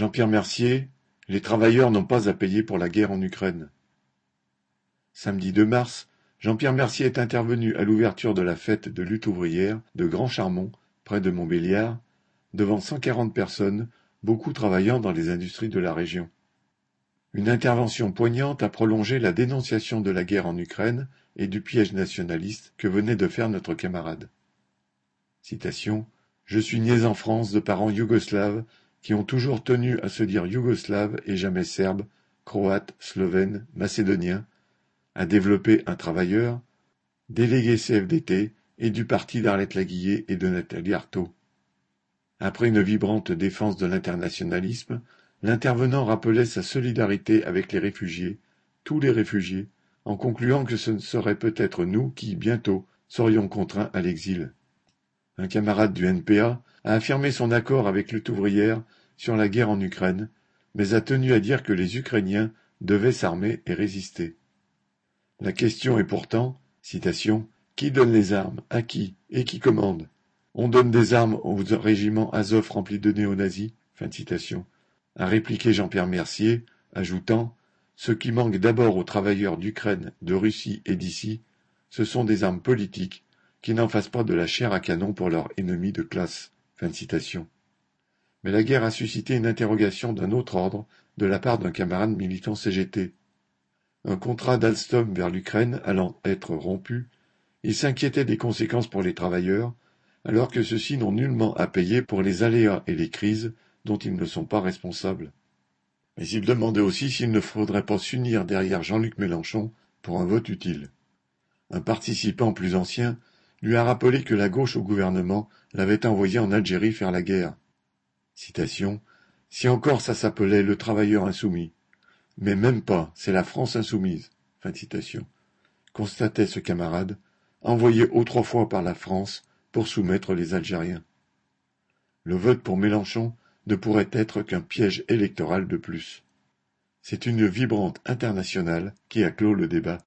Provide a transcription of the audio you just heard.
Jean-Pierre Mercier, les travailleurs n'ont pas à payer pour la guerre en Ukraine. Samedi 2 mars, Jean-Pierre Mercier est intervenu à l'ouverture de la fête de lutte ouvrière de Grand Charmont, près de Montbéliard, devant 140 personnes, beaucoup travaillant dans les industries de la région. Une intervention poignante a prolongé la dénonciation de la guerre en Ukraine et du piège nationaliste que venait de faire notre camarade. Citation Je suis né en France de parents yougoslaves qui ont toujours tenu à se dire yougoslaves et jamais serbes, croates, slovènes, macédoniens, à développer un travailleur, délégué CFDT et du parti d'Arlette Laguillet et de Nathalie Arthaud. Après une vibrante défense de l'internationalisme, l'intervenant rappelait sa solidarité avec les réfugiés, tous les réfugiés, en concluant que ce ne serait peut-être nous qui, bientôt, serions contraints à l'exil. Un camarade du NPA a affirmé son accord avec lutte ouvrière sur la guerre en Ukraine, mais a tenu à dire que les Ukrainiens devaient s'armer et résister. La question est pourtant, citation, qui donne les armes, à qui, et qui commande? On donne des armes aux régiments Azov remplis de néo-nazis fin citation, a répliqué Jean-Pierre Mercier, ajoutant Ce qui manque d'abord aux travailleurs d'Ukraine, de Russie et d'ici, ce sont des armes politiques qui n'en fassent pas de la chair à canon pour leurs ennemis de classe. Mais la guerre a suscité une interrogation d'un autre ordre de la part d'un camarade militant CGT. Un contrat d'Alstom vers l'Ukraine allant être rompu, il s'inquiétait des conséquences pour les travailleurs, alors que ceux-ci n'ont nullement à payer pour les aléas et les crises dont ils ne sont pas responsables. Mais il demandait aussi s'il ne faudrait pas s'unir derrière Jean-Luc Mélenchon pour un vote utile. Un participant plus ancien lui a rappelé que la gauche au gouvernement l'avait envoyé en Algérie faire la guerre. Citation. Si encore ça s'appelait le travailleur insoumis. Mais même pas, c'est la France insoumise. Fin citation. Constatait ce camarade, envoyé autrefois par la France pour soumettre les Algériens. Le vote pour Mélenchon ne pourrait être qu'un piège électoral de plus. C'est une vibrante internationale qui a clos le débat.